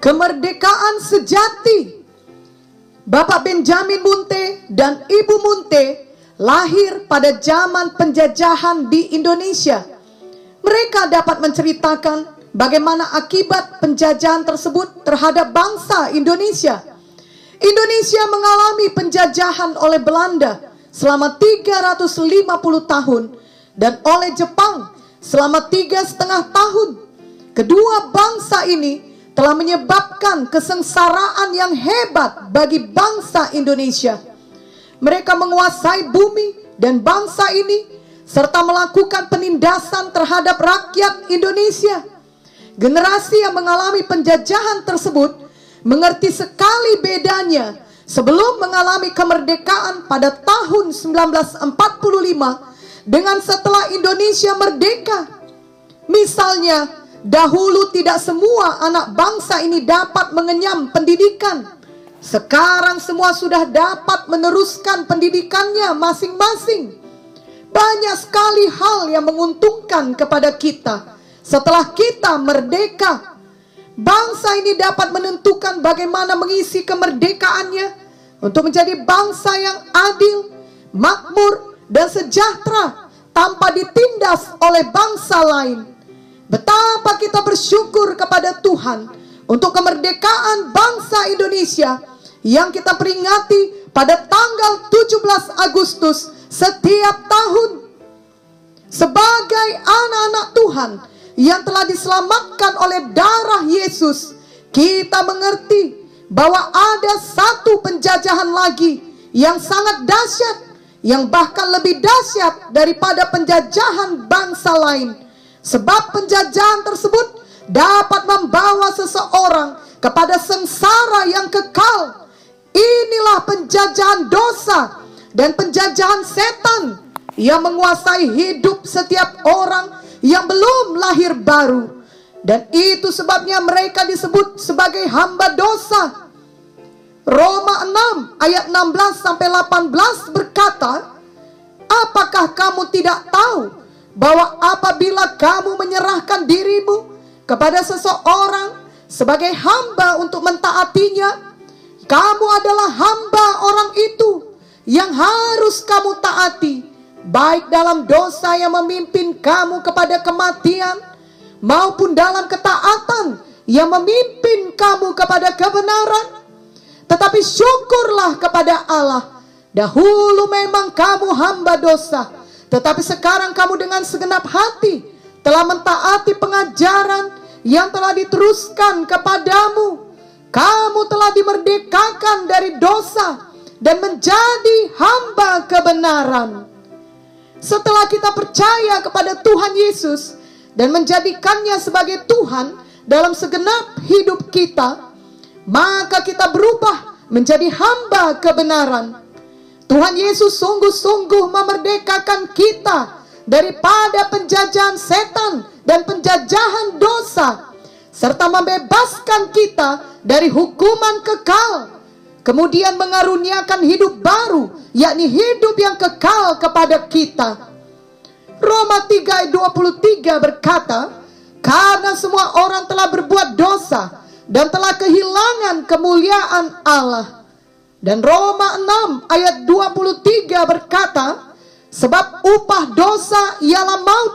kemerdekaan sejati. Bapak Benjamin Munte dan Ibu Munte lahir pada zaman penjajahan di Indonesia. Mereka dapat menceritakan bagaimana akibat penjajahan tersebut terhadap bangsa Indonesia. Indonesia mengalami penjajahan oleh Belanda selama 350 tahun dan oleh Jepang selama tiga setengah tahun. Kedua bangsa ini telah menyebabkan kesengsaraan yang hebat bagi bangsa Indonesia. Mereka menguasai bumi dan bangsa ini serta melakukan penindasan terhadap rakyat Indonesia. Generasi yang mengalami penjajahan tersebut mengerti sekali bedanya sebelum mengalami kemerdekaan pada tahun 1945 dengan setelah Indonesia merdeka. Misalnya, dahulu tidak semua anak bangsa ini dapat mengenyam pendidikan. Sekarang semua sudah dapat meneruskan pendidikannya masing-masing. Banyak sekali hal yang menguntungkan kepada kita setelah kita merdeka. Bangsa ini dapat menentukan bagaimana mengisi kemerdekaannya untuk menjadi bangsa yang adil, makmur, dan sejahtera tanpa ditindas oleh bangsa lain. Betapa kita bersyukur kepada Tuhan untuk kemerdekaan bangsa Indonesia yang kita peringati pada tanggal 17 Agustus setiap tahun. Sebagai anak-anak Tuhan, yang telah diselamatkan oleh darah Yesus, kita mengerti bahwa ada satu penjajahan lagi yang sangat dahsyat, yang bahkan lebih dahsyat daripada penjajahan bangsa lain. Sebab penjajahan tersebut dapat membawa seseorang kepada sengsara yang kekal. Inilah penjajahan dosa dan penjajahan setan yang menguasai hidup setiap orang yang belum lahir baru. Dan itu sebabnya mereka disebut sebagai hamba dosa. Roma 6 ayat 16 sampai 18 berkata, "Apakah kamu tidak tahu bahwa apabila kamu menyerahkan dirimu kepada seseorang sebagai hamba untuk mentaatinya, kamu adalah hamba orang itu yang harus kamu taati baik dalam dosa yang memimpin kamu kepada kematian, maupun dalam ketaatan yang memimpin kamu kepada kebenaran. Tetapi syukurlah kepada Allah, dahulu memang kamu hamba dosa, tetapi sekarang kamu dengan segenap hati telah mentaati pengajaran yang telah diteruskan kepadamu. Kamu telah dimerdekakan dari dosa dan menjadi hamba kebenaran. Setelah kita percaya kepada Tuhan Yesus dan menjadikannya sebagai Tuhan dalam segenap hidup kita, maka kita berubah menjadi hamba kebenaran. Tuhan Yesus sungguh-sungguh memerdekakan kita daripada penjajahan setan dan penjajahan dosa serta membebaskan kita dari hukuman kekal kemudian mengaruniakan hidup baru, yakni hidup yang kekal kepada kita. Roma 3 ayat 23 berkata, karena semua orang telah berbuat dosa dan telah kehilangan kemuliaan Allah. Dan Roma 6 ayat 23 berkata, sebab upah dosa ialah maut,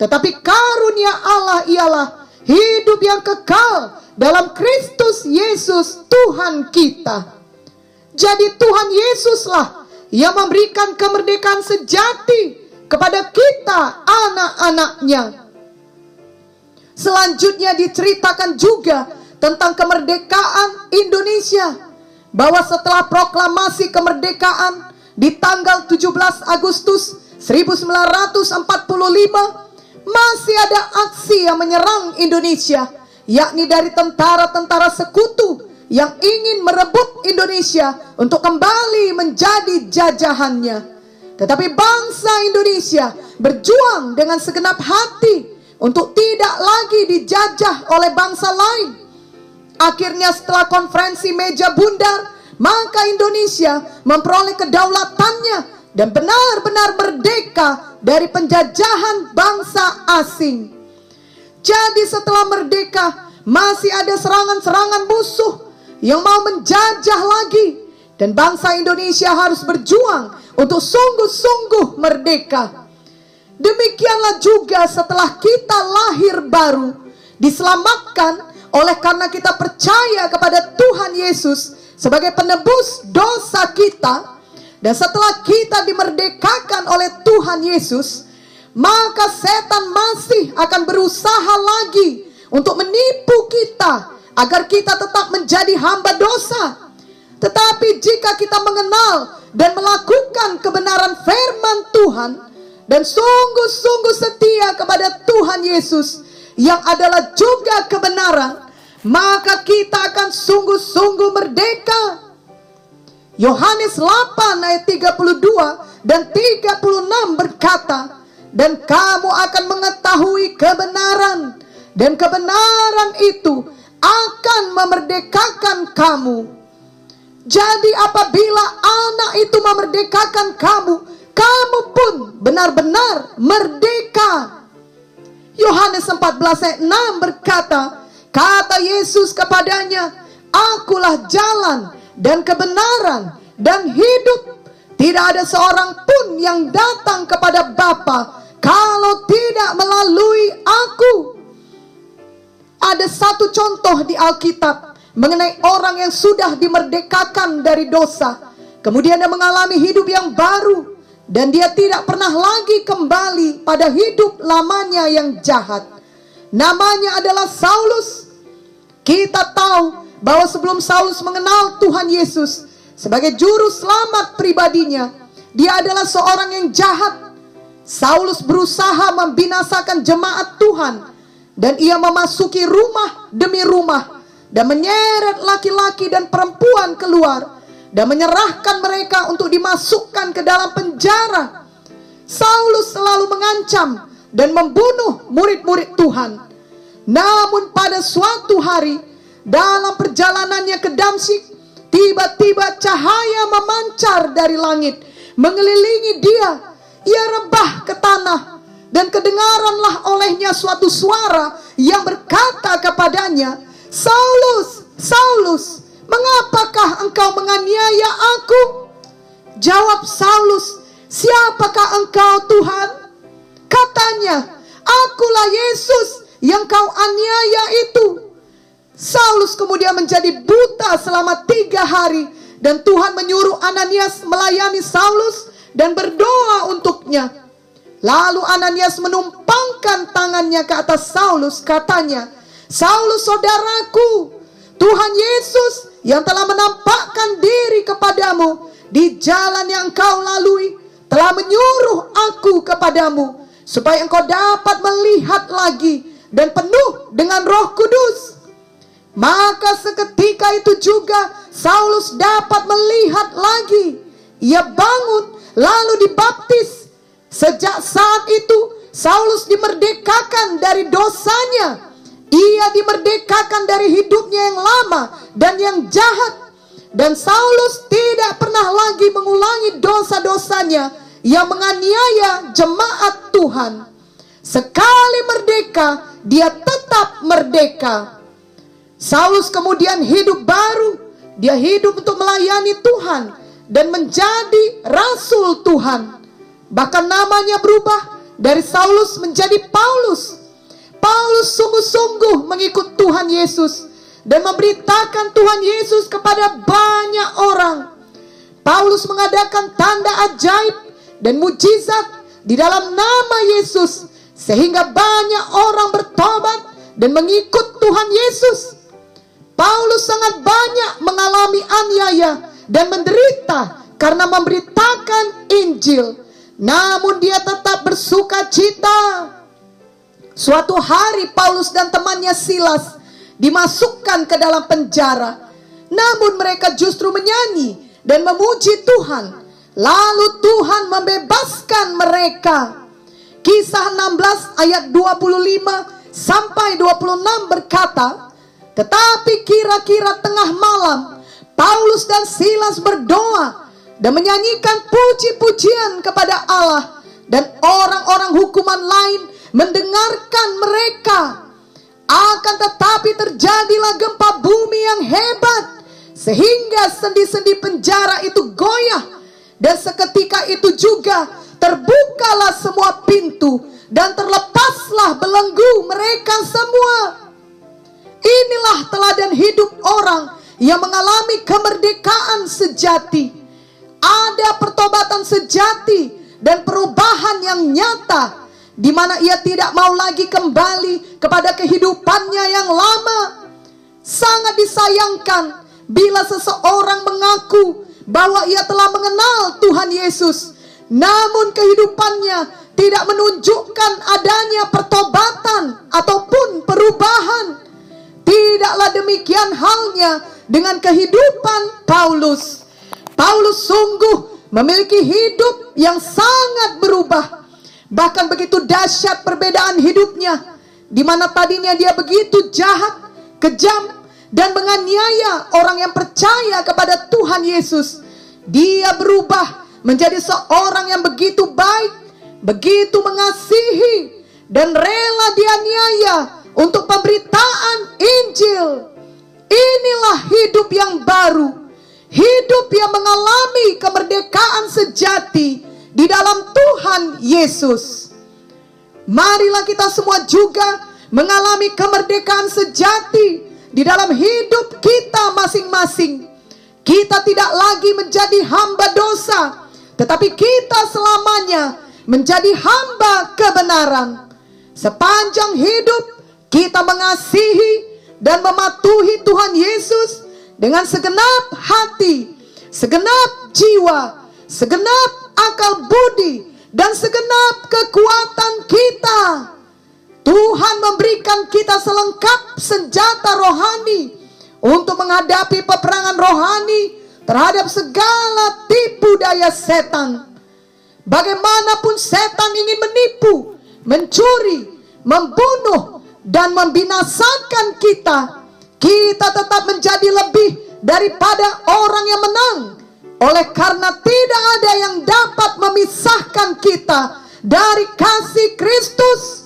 tetapi karunia Allah ialah hidup yang kekal dalam Kristus Yesus Tuhan kita. Jadi Tuhan Yesuslah yang memberikan kemerdekaan sejati kepada kita anak-anaknya. Selanjutnya diceritakan juga tentang kemerdekaan Indonesia. Bahwa setelah proklamasi kemerdekaan di tanggal 17 Agustus 1945 masih ada aksi yang menyerang Indonesia yakni dari tentara-tentara sekutu yang ingin merebut Indonesia untuk kembali menjadi jajahannya. Tetapi bangsa Indonesia berjuang dengan segenap hati untuk tidak lagi dijajah oleh bangsa lain. Akhirnya setelah konferensi meja bundar, maka Indonesia memperoleh kedaulatannya dan benar-benar merdeka dari penjajahan bangsa asing. Jadi setelah merdeka, masih ada serangan-serangan musuh yang mau menjajah lagi. Dan bangsa Indonesia harus berjuang untuk sungguh-sungguh merdeka. Demikianlah juga setelah kita lahir baru, diselamatkan oleh karena kita percaya kepada Tuhan Yesus sebagai penebus dosa kita. Dan setelah kita dimerdekakan oleh Tuhan Yesus, maka setan masih akan berusaha lagi untuk menipu kita agar kita tetap menjadi hamba dosa. Tetapi jika kita mengenal dan melakukan kebenaran firman Tuhan dan sungguh-sungguh setia kepada Tuhan Yesus yang adalah juga kebenaran, maka kita akan sungguh-sungguh merdeka. Yohanes 8 ayat 32 dan 36 berkata, "Dan kamu akan mengetahui kebenaran, dan kebenaran itu akan memerdekakan kamu. Jadi apabila anak itu memerdekakan kamu, kamu pun benar-benar merdeka. Yohanes 14 ayat 6 berkata, kata Yesus kepadanya, Akulah jalan dan kebenaran dan hidup. Tidak ada seorang pun yang datang kepada Bapa kalau tidak melalui aku. Ada satu contoh di Alkitab mengenai orang yang sudah dimerdekakan dari dosa. Kemudian dia mengalami hidup yang baru. Dan dia tidak pernah lagi kembali pada hidup lamanya yang jahat. Namanya adalah Saulus. Kita tahu bahwa sebelum Saulus mengenal Tuhan Yesus sebagai juru selamat pribadinya, dia adalah seorang yang jahat. Saulus berusaha membinasakan jemaat Tuhan dan ia memasuki rumah demi rumah dan menyeret laki-laki dan perempuan keluar dan menyerahkan mereka untuk dimasukkan ke dalam penjara. Selalu mengancam dan membunuh murid-murid Tuhan. Namun pada suatu hari dalam perjalanannya ke Damsik, tiba-tiba cahaya memancar dari langit mengelilingi dia. Ia rebah ke tanah dan kedengaranlah olehnya suatu suara yang berkata kepadanya, Saulus, Saulus, mengapakah engkau menganiaya aku? Jawab Saulus, siapakah engkau Tuhan? Katanya, akulah Yesus yang kau aniaya itu. Saulus kemudian menjadi buta selama tiga hari dan Tuhan menyuruh Ananias melayani Saulus dan berdoa untuknya. Lalu Ananias menumpangkan tangannya ke atas Saulus, katanya, Saulus saudaraku, Tuhan Yesus yang telah menampakkan diri kepadamu di jalan yang kau lalui, telah menyuruh aku kepadamu, supaya engkau dapat melihat lagi dan penuh dengan roh kudus. Maka seketika itu juga Saulus dapat melihat lagi. Ia bangun lalu dibaptis Sejak saat itu Saulus dimerdekakan dari dosanya. Ia dimerdekakan dari hidupnya yang lama dan yang jahat. Dan Saulus tidak pernah lagi mengulangi dosa-dosanya yang menganiaya jemaat Tuhan. Sekali merdeka, dia tetap merdeka. Saulus kemudian hidup baru. Dia hidup untuk melayani Tuhan dan menjadi rasul Tuhan. Bahkan namanya berubah dari Saulus menjadi Paulus. Paulus sungguh-sungguh mengikut Tuhan Yesus dan memberitakan Tuhan Yesus kepada banyak orang. Paulus mengadakan tanda ajaib dan mujizat di dalam nama Yesus sehingga banyak orang bertobat dan mengikut Tuhan Yesus. Paulus sangat banyak mengalami aniaya dan menderita karena memberitakan Injil. Namun dia tetap bersuka cita. Suatu hari Paulus dan temannya Silas dimasukkan ke dalam penjara. Namun mereka justru menyanyi dan memuji Tuhan. Lalu Tuhan membebaskan mereka. Kisah 16 ayat 25 sampai 26 berkata, Tetapi kira-kira tengah malam, Paulus dan Silas berdoa dan menyanyikan puji-pujian kepada Allah dan orang-orang hukuman lain mendengarkan mereka. Akan tetapi terjadilah gempa bumi yang hebat sehingga sendi-sendi penjara itu goyah dan seketika itu juga terbukalah semua pintu dan terlepaslah belenggu mereka semua. Inilah teladan hidup orang yang mengalami kemerdekaan sejati. Ada pertobatan sejati dan perubahan yang nyata di mana ia tidak mau lagi kembali kepada kehidupannya yang lama. Sangat disayangkan bila seseorang mengaku bahwa ia telah mengenal Tuhan Yesus, namun kehidupannya tidak menunjukkan adanya pertobatan ataupun perubahan. Tidaklah demikian halnya dengan kehidupan Paulus. Paulus sungguh memiliki hidup yang sangat berubah. Bahkan begitu dahsyat perbedaan hidupnya. Di mana tadinya dia begitu jahat, kejam, dan menganiaya orang yang percaya kepada Tuhan Yesus. Dia berubah menjadi seorang yang begitu baik, begitu mengasihi, dan rela dianiaya untuk pemberitaan Injil. Inilah hidup yang baru, hidup yang mengalami kemerdekaan sejati di dalam Tuhan Yesus. Marilah kita semua juga mengalami kemerdekaan sejati di dalam hidup kita masing-masing. Kita tidak lagi menjadi hamba dosa, tetapi kita selamanya menjadi hamba kebenaran. Sepanjang hidup kita mengasihi dan mematuhi Tuhan Yesus dengan segenap hati, segenap jiwa, segenap akal budi, dan segenap kekuatan kita. Tuhan memberikan kita selengkap senjata rohani untuk menghadapi peperangan rohani terhadap segala tipu daya setan. Bagaimanapun setan ingin menipu, mencuri, membunuh, dan membinasakan kita, kita tetap menjadi lebih daripada orang yang menang. Oleh karena tidak ada yang dapat memisahkan kita dari kasih Kristus.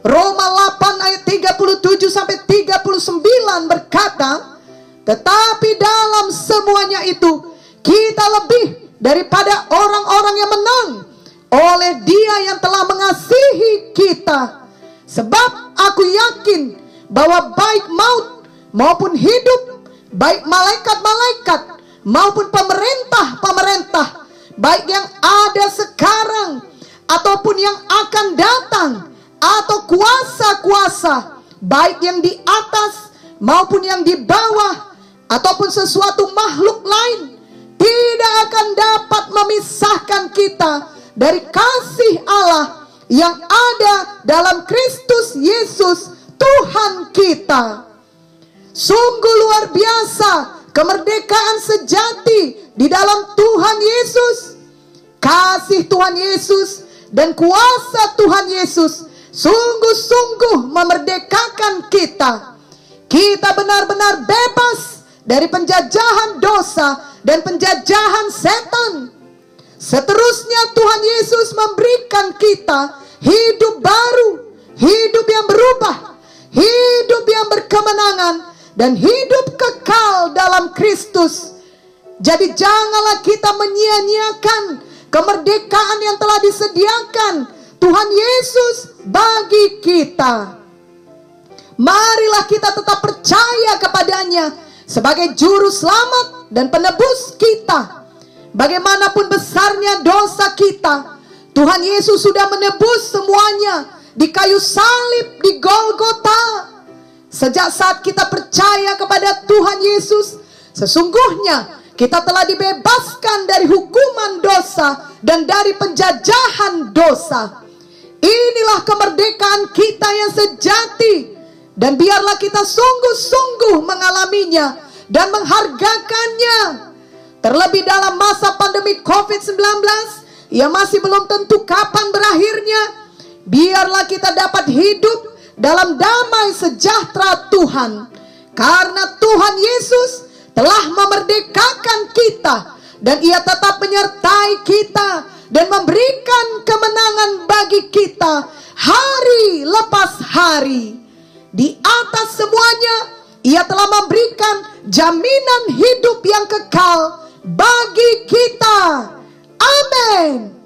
Roma 8 ayat 37 sampai 39 berkata, tetapi dalam semuanya itu kita lebih daripada orang-orang yang menang oleh Dia yang telah mengasihi kita. Sebab aku yakin bahwa baik maut maupun hidup, baik malaikat-malaikat maupun pemerintah-pemerintah, baik yang ada sekarang ataupun yang akan datang, atau kuasa-kuasa, baik yang di atas maupun yang di bawah, ataupun sesuatu makhluk lain, tidak akan dapat memisahkan kita dari kasih Allah yang ada dalam Kristus Yesus Tuhan kita. Sungguh luar biasa kemerdekaan sejati di dalam Tuhan Yesus. Kasih Tuhan Yesus dan kuasa Tuhan Yesus sungguh-sungguh memerdekakan kita. Kita benar-benar bebas dari penjajahan dosa dan penjajahan setan. Seterusnya Tuhan Yesus memberikan kita hidup baru, hidup yang berubah, hidup yang berkemenangan, dan hidup kekal dalam Kristus. Jadi janganlah kita menyia-nyiakan kemerdekaan yang telah disediakan Tuhan Yesus bagi kita. Marilah kita tetap percaya kepadanya sebagai juru selamat dan penebus kita Bagaimanapun besarnya dosa kita, Tuhan Yesus sudah menebus semuanya di kayu salib di Golgota. Sejak saat kita percaya kepada Tuhan Yesus, sesungguhnya kita telah dibebaskan dari hukuman dosa dan dari penjajahan dosa. Inilah kemerdekaan kita yang sejati dan biarlah kita sungguh-sungguh mengalaminya dan menghargakannya Terlebih dalam masa pandemi COVID-19 yang masih belum tentu kapan berakhirnya, biarlah kita dapat hidup dalam damai sejahtera Tuhan. Karena Tuhan Yesus telah memerdekakan kita dan ia tetap menyertai kita dan memberikan kemenangan bagi kita hari lepas hari. Di atas semuanya, Ia telah memberikan jaminan hidup yang kekal bagi kita. Amin.